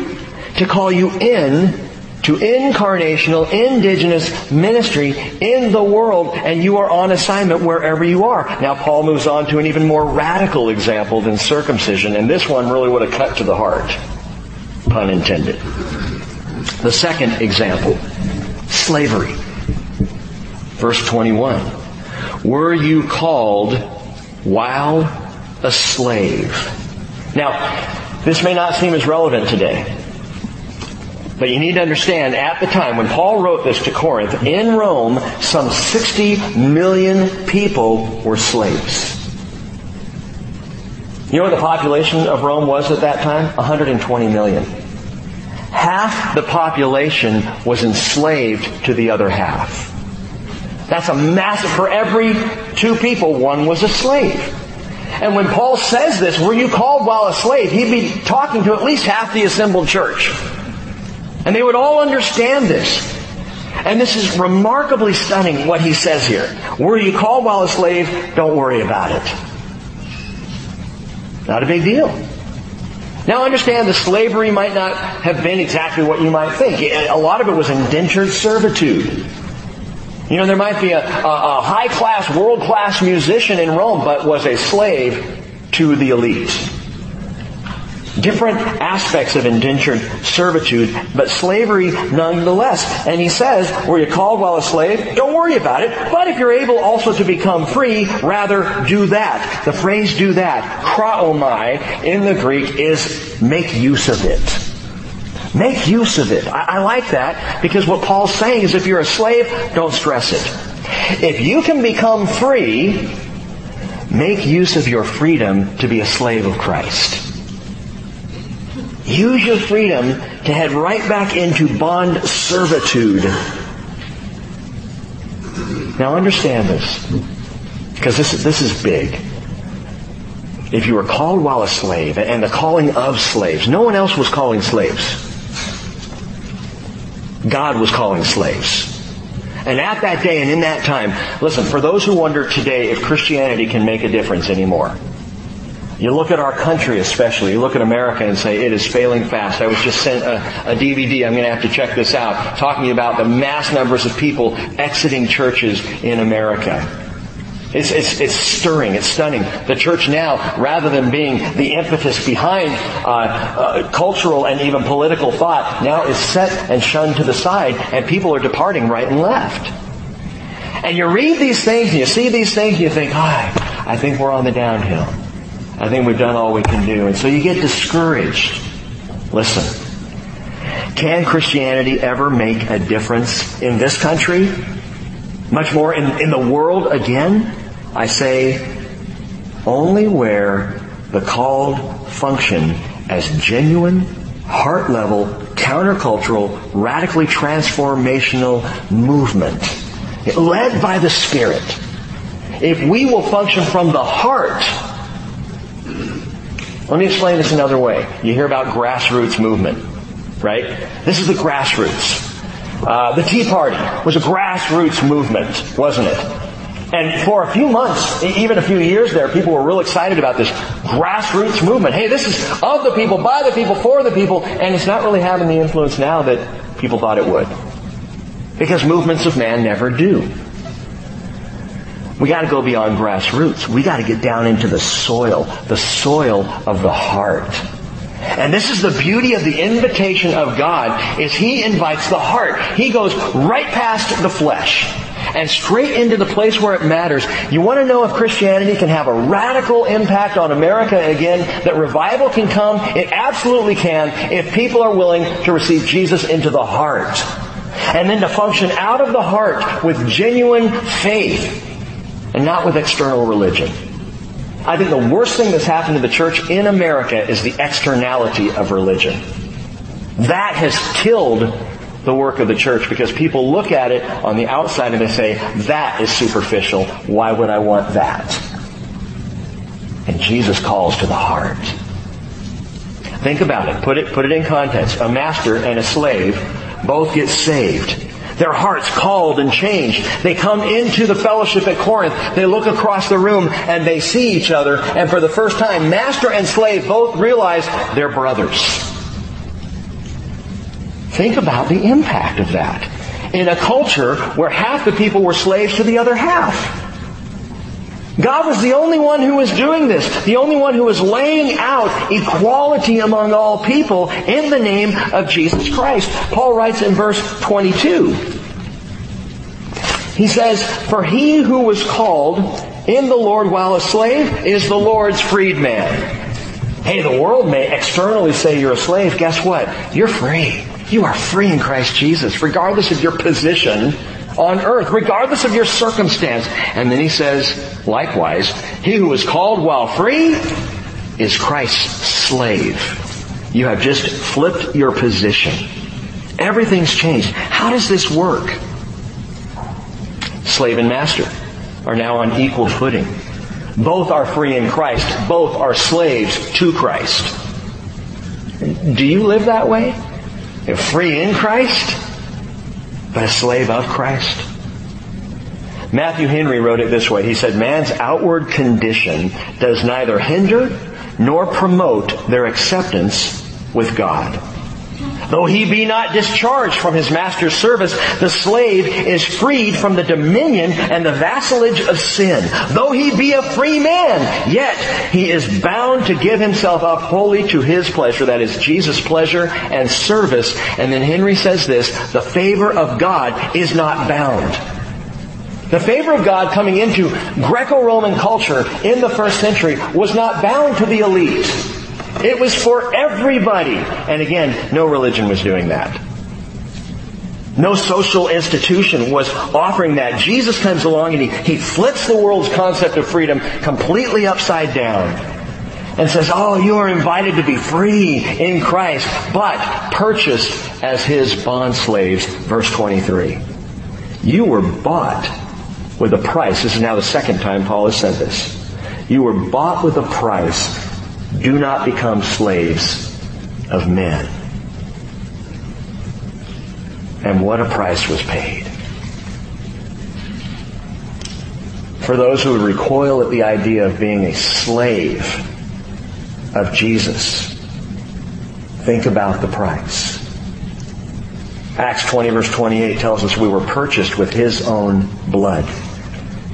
to call you in to incarnational, indigenous ministry in the world, and you are on assignment wherever you are. Now, Paul moves on to an even more radical example than circumcision, and this one really would have cut to the heart. Pun intended. The second example, slavery. Verse 21. Were you called while a slave? Now, this may not seem as relevant today. But you need to understand, at the time when Paul wrote this to Corinth, in Rome, some 60 million people were slaves. You know what the population of Rome was at that time? 120 million. Half the population was enslaved to the other half. That's a massive, for every two people, one was a slave. And when Paul says this, were you called while a slave? He'd be talking to at least half the assembled church. And they would all understand this. And this is remarkably stunning what he says here. Were you called while a slave? Don't worry about it. Not a big deal. Now understand the slavery might not have been exactly what you might think. A lot of it was indentured servitude. You know, there might be a, a, a high class, world class musician in Rome, but was a slave to the elite different aspects of indentured servitude, but slavery nonetheless. And he says, were you called while a slave? Don't worry about it. But if you're able also to become free, rather do that. The phrase do that, kraomai, in the Greek is make use of it. Make use of it. I, I like that because what Paul's saying is if you're a slave, don't stress it. If you can become free, make use of your freedom to be a slave of Christ. Use your freedom to head right back into bond servitude. Now understand this, because this is, this is big. If you were called while a slave, and the calling of slaves, no one else was calling slaves. God was calling slaves. And at that day and in that time, listen, for those who wonder today if Christianity can make a difference anymore, You look at our country especially, you look at America and say it is failing fast. I was just sent a, a DVD, I'm going to have to check this out, talking about the mass numbers of people exiting churches in America. It's, it's, it's stirring, it's stunning. The church now, rather than being the impetus behind uh, uh, cultural and even political thought, now is set and shunned to the side, and people are departing right and left. And you read these things and you see these things and you think, ah, I think we're on the downhill. I think we've done all we can do. And so you get discouraged. Listen. Can Christianity ever make a difference in this country? Much more in, in the world again? I say, only where the called function as genuine, heart level, countercultural, radically transformational movement, led by the Spirit. If we will function from the heart, let me explain this another way. You hear about grassroots movement, right? This is the grassroots. Uh, the Tea Party was a grassroots movement, wasn't it? And for a few months, even a few years there, people were real excited about this grassroots movement. Hey, this is of the people, by the people, for the people, and it's not really having the influence now that people thought it would. Because movements of man never do. We gotta go beyond grassroots. We gotta get down into the soil, the soil of the heart. And this is the beauty of the invitation of God, is He invites the heart. He goes right past the flesh and straight into the place where it matters. You want to know if Christianity can have a radical impact on America again, that revival can come? It absolutely can if people are willing to receive Jesus into the heart. And then to function out of the heart with genuine faith and not with external religion. I think the worst thing that's happened to the church in America is the externality of religion. That has killed the work of the church because people look at it on the outside and they say, that is superficial. Why would I want that? And Jesus calls to the heart. Think about it. Put it, put it in context. A master and a slave both get saved. Their hearts called and changed. They come into the fellowship at Corinth. They look across the room and they see each other. And for the first time, master and slave both realize they're brothers. Think about the impact of that. In a culture where half the people were slaves to the other half. God was the only one who was doing this, the only one who was laying out equality among all people in the name of Jesus Christ. Paul writes in verse 22. He says, For he who was called in the Lord while a slave is the Lord's freedman. Hey, the world may externally say you're a slave. Guess what? You're free. You are free in Christ Jesus, regardless of your position on earth, regardless of your circumstance. And then he says, likewise, he who is called while free is Christ's slave. You have just flipped your position. Everything's changed. How does this work? Slave and master are now on equal footing. Both are free in Christ. Both are slaves to Christ. Do you live that way? Free in Christ? But a slave of Christ. Matthew Henry wrote it this way. He said, man's outward condition does neither hinder nor promote their acceptance with God. Though he be not discharged from his master's service, the slave is freed from the dominion and the vassalage of sin. Though he be a free man, yet he is bound to give himself up wholly to his pleasure, that is Jesus' pleasure and service. And then Henry says this, the favor of God is not bound. The favor of God coming into Greco-Roman culture in the first century was not bound to the elite. It was for everybody. And again, no religion was doing that. No social institution was offering that. Jesus comes along and he, he flips the world's concept of freedom completely upside down and says, oh, you are invited to be free in Christ, but purchased as his bond slaves. Verse 23. You were bought with a price. This is now the second time Paul has said this. You were bought with a price do not become slaves of men. And what a price was paid. For those who would recoil at the idea of being a slave, of Jesus. Think about the price. Acts 20 verse 28 tells us we were purchased with His own blood.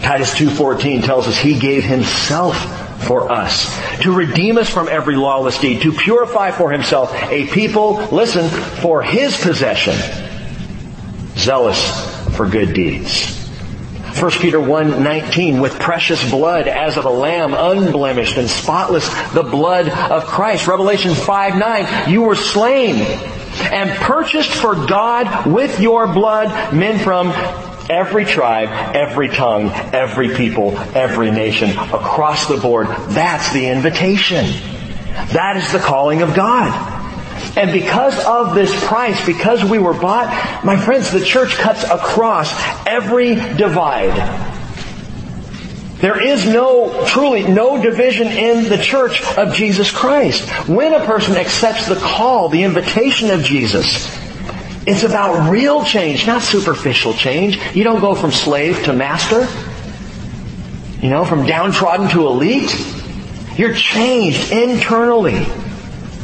Titus 2.14 tells us He gave Himself for us, to redeem us from every lawless deed, to purify for Himself a people, listen, for His possession, zealous for good deeds. 1 Peter 1:19 with precious blood as of a lamb unblemished and spotless the blood of Christ. Revelation 5:9 you were slain and purchased for God with your blood men from every tribe, every tongue, every people, every nation across the board. That's the invitation. That is the calling of God. And because of this price, because we were bought, my friends, the church cuts across every divide. There is no, truly, no division in the church of Jesus Christ. When a person accepts the call, the invitation of Jesus, it's about real change, not superficial change. You don't go from slave to master. You know, from downtrodden to elite. You're changed internally.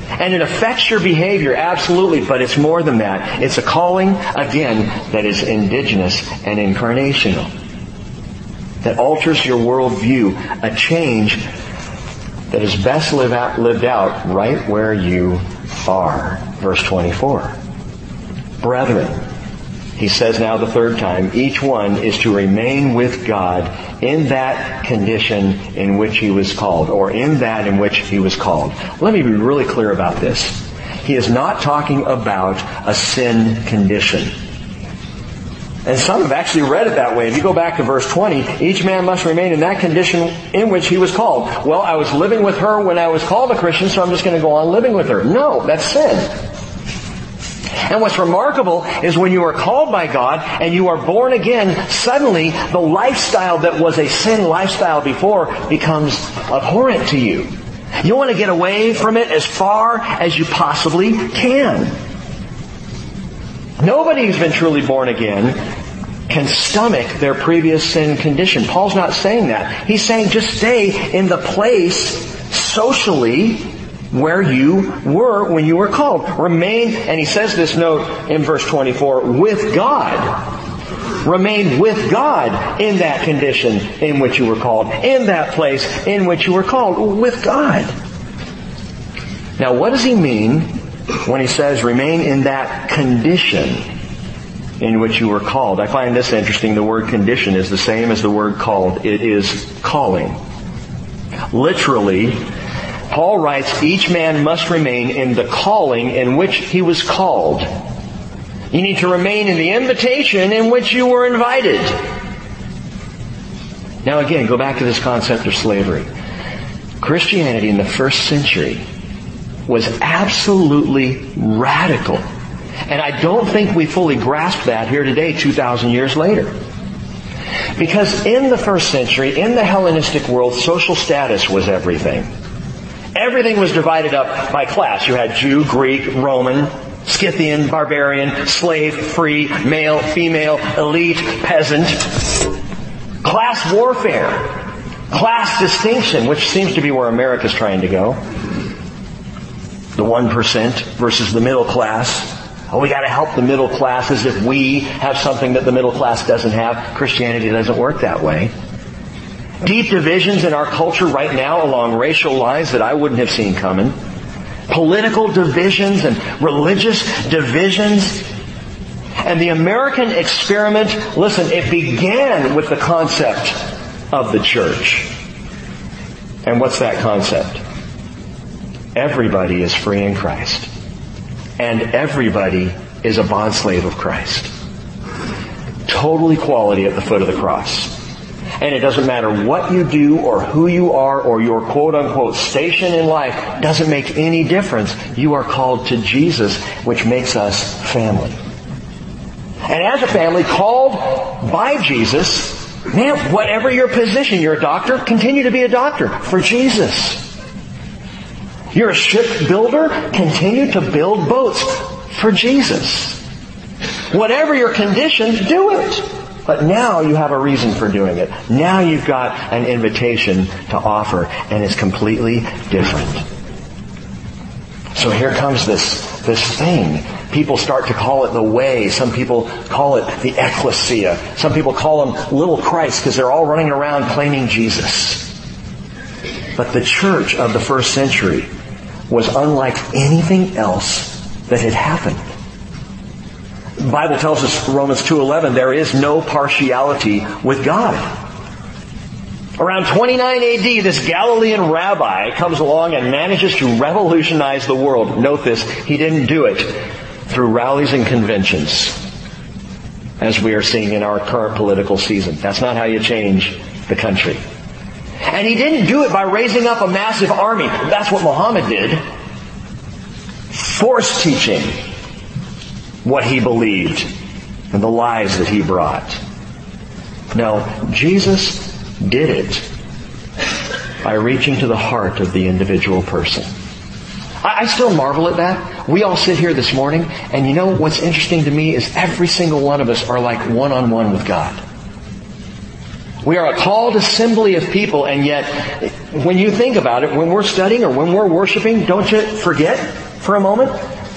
And it affects your behavior, absolutely, but it's more than that. It's a calling, again, that is indigenous and incarnational. That alters your worldview. A change that is best lived out right where you are. Verse 24. Brethren, he says now the third time, each one is to remain with God in that condition in which he was called, or in that in which he was called. Let me be really clear about this. He is not talking about a sin condition. And some have actually read it that way. If you go back to verse 20, each man must remain in that condition in which he was called. Well, I was living with her when I was called a Christian, so I'm just going to go on living with her. No, that's sin. And what's remarkable is when you are called by God and you are born again, suddenly the lifestyle that was a sin lifestyle before becomes abhorrent to you. You want to get away from it as far as you possibly can. Nobody who's been truly born again can stomach their previous sin condition. Paul's not saying that. He's saying just stay in the place socially where you were when you were called. Remain, and he says this note in verse 24, with God. Remain with God in that condition in which you were called, in that place in which you were called, with God. Now what does he mean when he says remain in that condition in which you were called? I find this interesting. The word condition is the same as the word called. It is calling. Literally, Paul writes, each man must remain in the calling in which he was called. You need to remain in the invitation in which you were invited. Now again, go back to this concept of slavery. Christianity in the first century was absolutely radical. And I don't think we fully grasp that here today, 2,000 years later. Because in the first century, in the Hellenistic world, social status was everything. Everything was divided up by class. You had Jew, Greek, Roman, Scythian, barbarian, slave, free, male, female, elite, peasant. Class warfare. Class distinction, which seems to be where America's trying to go. The 1% versus the middle class. Oh, we gotta help the middle class as if we have something that the middle class doesn't have. Christianity doesn't work that way deep divisions in our culture right now along racial lines that I wouldn't have seen coming. Political divisions and religious divisions. And the American experiment, listen, it began with the concept of the church. And what's that concept? Everybody is free in Christ. And everybody is a bondslave of Christ. Total equality at the foot of the cross. And it doesn't matter what you do or who you are or your quote unquote station in life doesn't make any difference. You are called to Jesus, which makes us family. And as a family called by Jesus, man, whatever your position, you're a doctor, continue to be a doctor for Jesus. You're a ship builder, continue to build boats for Jesus. Whatever your condition, do it. But now you have a reason for doing it. Now you've got an invitation to offer, and it's completely different. So here comes this, this thing. People start to call it the way. Some people call it the ecclesia. Some people call them little Christ because they're all running around claiming Jesus. But the church of the first century was unlike anything else that had happened. Bible tells us, Romans 2.11, there is no partiality with God. Around 29 AD, this Galilean rabbi comes along and manages to revolutionize the world. Note this, he didn't do it through rallies and conventions, as we are seeing in our current political season. That's not how you change the country. And he didn't do it by raising up a massive army. That's what Muhammad did. Force teaching what he believed and the lies that he brought. No, Jesus did it by reaching to the heart of the individual person. I, still marvel at that. We all sit here this morning, and you know what's interesting to me is every single one of us are like one on one with God. We are a called assembly of people, and yet, when you think about it, when we're studying or when we're worshiping, don't you forget for a moment?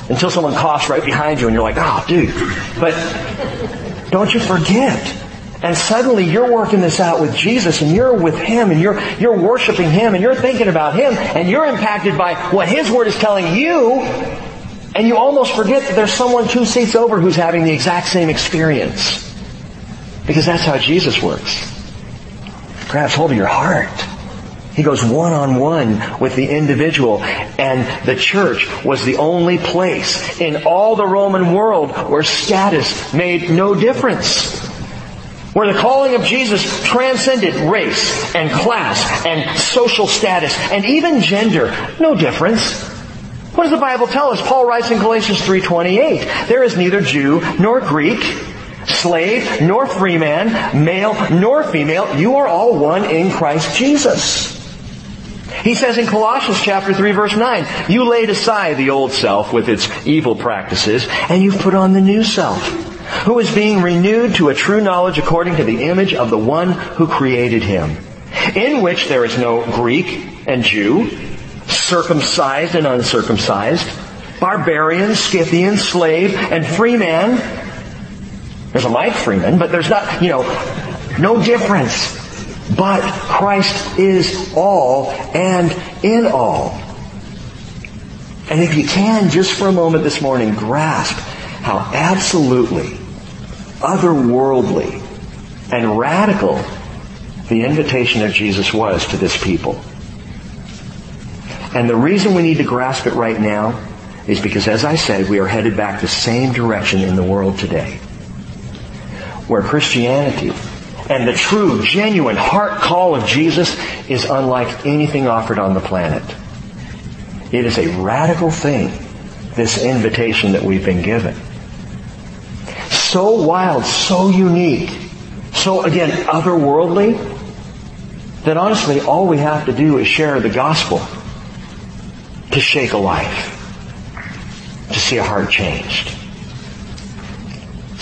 Until someone coughs right behind you and you're like, oh dude. But don't you forget and suddenly you're working this out with Jesus and you're with Him and you're, you're worshiping Him and you're thinking about Him and you're impacted by what His Word is telling you and you almost forget that there's someone two seats over who's having the exact same experience. Because that's how Jesus works. Grabs hold of your heart. He goes one on one with the individual. And the church was the only place in all the Roman world where status made no difference where the calling of Jesus transcended race and class and social status and even gender. No difference. What does the Bible tell us? Paul writes in Galatians 3.28, there is neither Jew nor Greek, slave nor free man, male nor female. You are all one in Christ Jesus. He says in Colossians chapter 3 verse 9, you laid aside the old self with its evil practices and you've put on the new self who is being renewed to a true knowledge according to the image of the one who created him, in which there is no Greek and Jew, circumcised and uncircumcised, barbarian, Scythian, slave, and free man. There's a Mike Freeman, but there's not, you know, no difference. But Christ is all and in all. And if you can, just for a moment this morning, grasp how absolutely otherworldly and radical the invitation of Jesus was to this people. And the reason we need to grasp it right now is because, as I said, we are headed back the same direction in the world today. Where Christianity and the true, genuine heart call of Jesus is unlike anything offered on the planet. It is a radical thing, this invitation that we've been given so wild, so unique, so again, otherworldly, that honestly all we have to do is share the gospel to shake a life, to see a heart changed.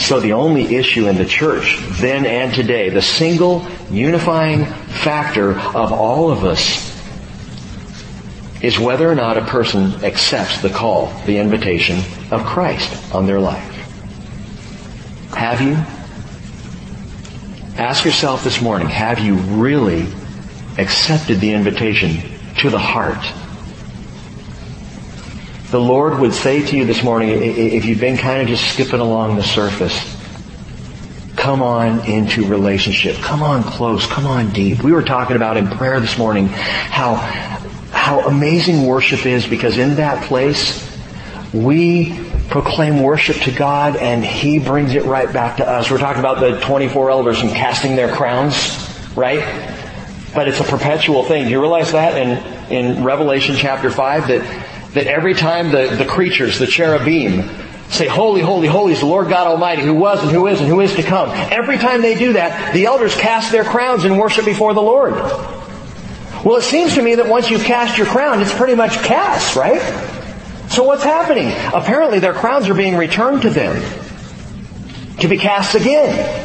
So the only issue in the church then and today, the single unifying factor of all of us is whether or not a person accepts the call, the invitation of Christ on their life. Have you? Ask yourself this morning, have you really accepted the invitation to the heart? The Lord would say to you this morning, if you've been kind of just skipping along the surface, come on into relationship. Come on close. Come on deep. We were talking about in prayer this morning how, how amazing worship is because in that place, we proclaim worship to God and He brings it right back to us. We're talking about the 24 elders and casting their crowns, right? But it's a perpetual thing. Do you realize that in, in Revelation chapter 5 that, that every time the, the creatures, the cherubim, say, Holy, holy, holy is the Lord God Almighty who was and who is and who is to come. Every time they do that, the elders cast their crowns and worship before the Lord. Well, it seems to me that once you've cast your crown, it's pretty much cast, right? So what's happening? Apparently their crowns are being returned to them to be cast again.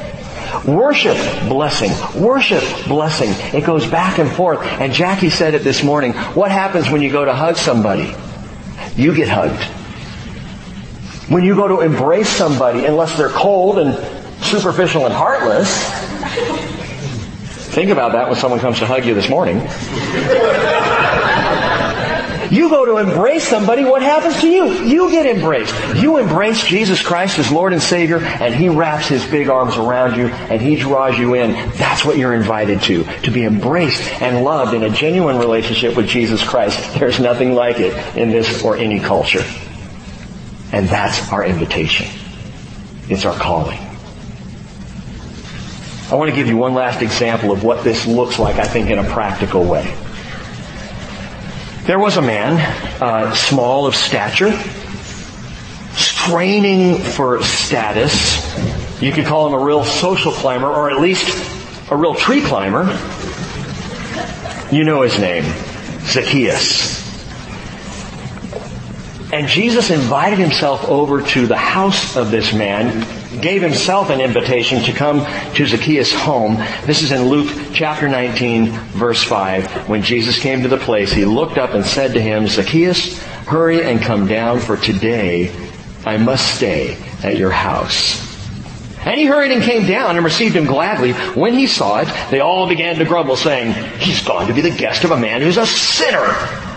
Worship, blessing. Worship, blessing. It goes back and forth. And Jackie said it this morning. What happens when you go to hug somebody? You get hugged. When you go to embrace somebody, unless they're cold and superficial and heartless, think about that when someone comes to hug you this morning. You go to embrace somebody, what happens to you? You get embraced. You embrace Jesus Christ as Lord and Savior, and He wraps His big arms around you, and He draws you in. That's what you're invited to. To be embraced and loved in a genuine relationship with Jesus Christ. There's nothing like it in this or any culture. And that's our invitation. It's our calling. I want to give you one last example of what this looks like, I think, in a practical way. There was a man, uh, small of stature, straining for status. You could call him a real social climber, or at least a real tree climber. You know his name, Zacchaeus. And Jesus invited himself over to the house of this man gave himself an invitation to come to Zacchaeus' home. This is in Luke chapter 19 verse 5. When Jesus came to the place, he looked up and said to him, Zacchaeus, hurry and come down for today I must stay at your house. And he hurried and came down and received him gladly. When he saw it, they all began to grumble, saying, He's gone to be the guest of a man who's a sinner.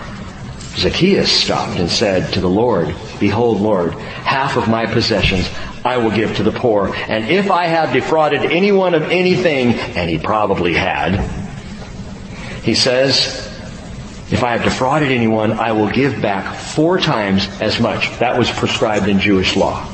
Zacchaeus stopped and said to the Lord, Behold, Lord, half of my possessions I will give to the poor. And if I have defrauded anyone of anything, and he probably had, he says, if I have defrauded anyone, I will give back four times as much. That was prescribed in Jewish law.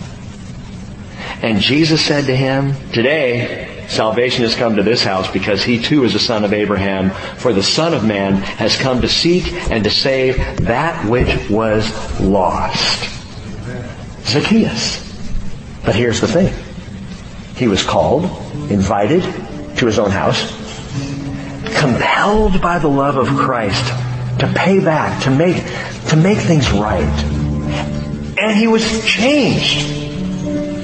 And Jesus said to him, Today, salvation has come to this house because he too is a son of Abraham. For the Son of Man has come to seek and to save that which was lost. Zacchaeus. But here's the thing. He was called, invited to his own house, compelled by the love of Christ to pay back, to make, to make things right. And he was changed.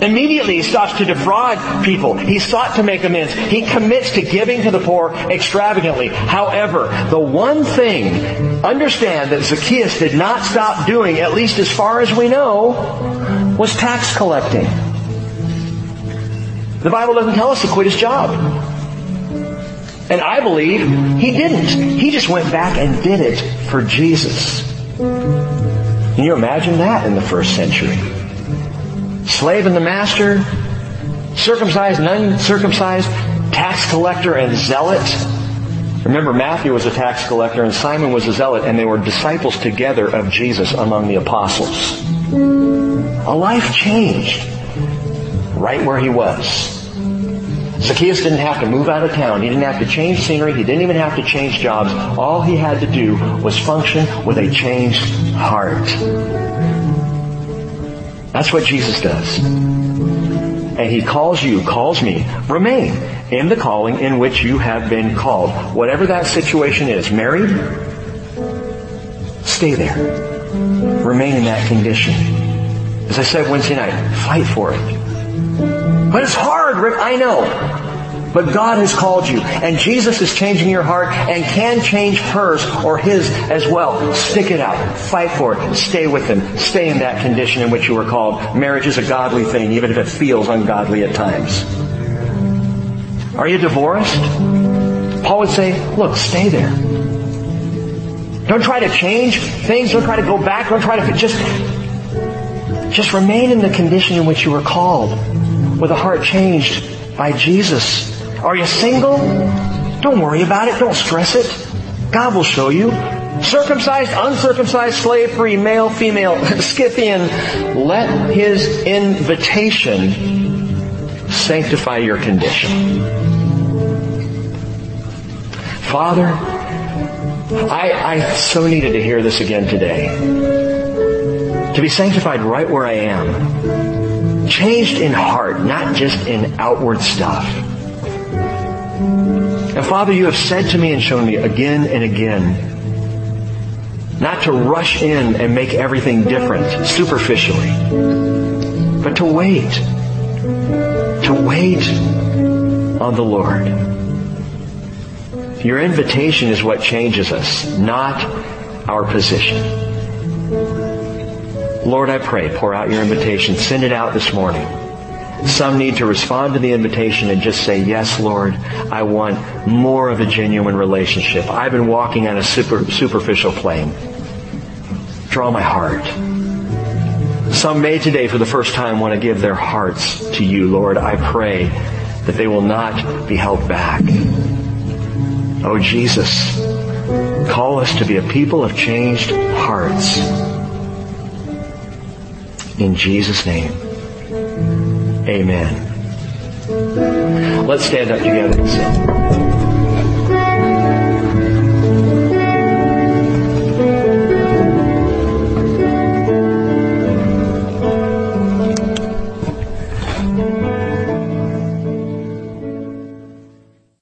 Immediately he stops to defraud people. He sought to make amends. He commits to giving to the poor extravagantly. However, the one thing, understand that Zacchaeus did not stop doing, at least as far as we know, was tax collecting. The Bible doesn't tell us to quit his job. And I believe he didn't. He just went back and did it for Jesus. Can you imagine that in the first century? Slave and the master, circumcised and uncircumcised, tax collector and zealot. Remember, Matthew was a tax collector and Simon was a zealot, and they were disciples together of Jesus among the apostles. A life changed right where he was. Zacchaeus didn't have to move out of town. He didn't have to change scenery. He didn't even have to change jobs. All he had to do was function with a changed heart. That's what Jesus does. And he calls you, calls me, remain in the calling in which you have been called. Whatever that situation is, married, stay there. Remain in that condition. As I said Wednesday night, fight for it. But it's hard, Rick, I know. But God has called you, and Jesus is changing your heart and can change hers or his as well. Stick it out. Fight for it. Stay with him. Stay in that condition in which you were called. Marriage is a godly thing, even if it feels ungodly at times. Are you divorced? Paul would say, look, stay there. Don't try to change things. Don't try to go back. Don't try to, just, just remain in the condition in which you were called with a heart changed by Jesus. Are you single? Don't worry about it. Don't stress it. God will show you. Circumcised, uncircumcised, slave free, male, female, Scythian. Let His invitation sanctify your condition. Father, I, I so needed to hear this again today. To be sanctified right where I am changed in heart, not just in outward stuff. And Father, you have said to me and shown me again and again not to rush in and make everything different superficially, but to wait. To wait on the Lord. Your invitation is what changes us, not our position. Lord, I pray, pour out your invitation. Send it out this morning. Some need to respond to the invitation and just say, yes, Lord, I want more of a genuine relationship. I've been walking on a super, superficial plane. Draw my heart. Some may today for the first time want to give their hearts to you, Lord. I pray that they will not be held back. Oh, Jesus, call us to be a people of changed hearts. In Jesus' name. Amen. Let's stand up together and sing.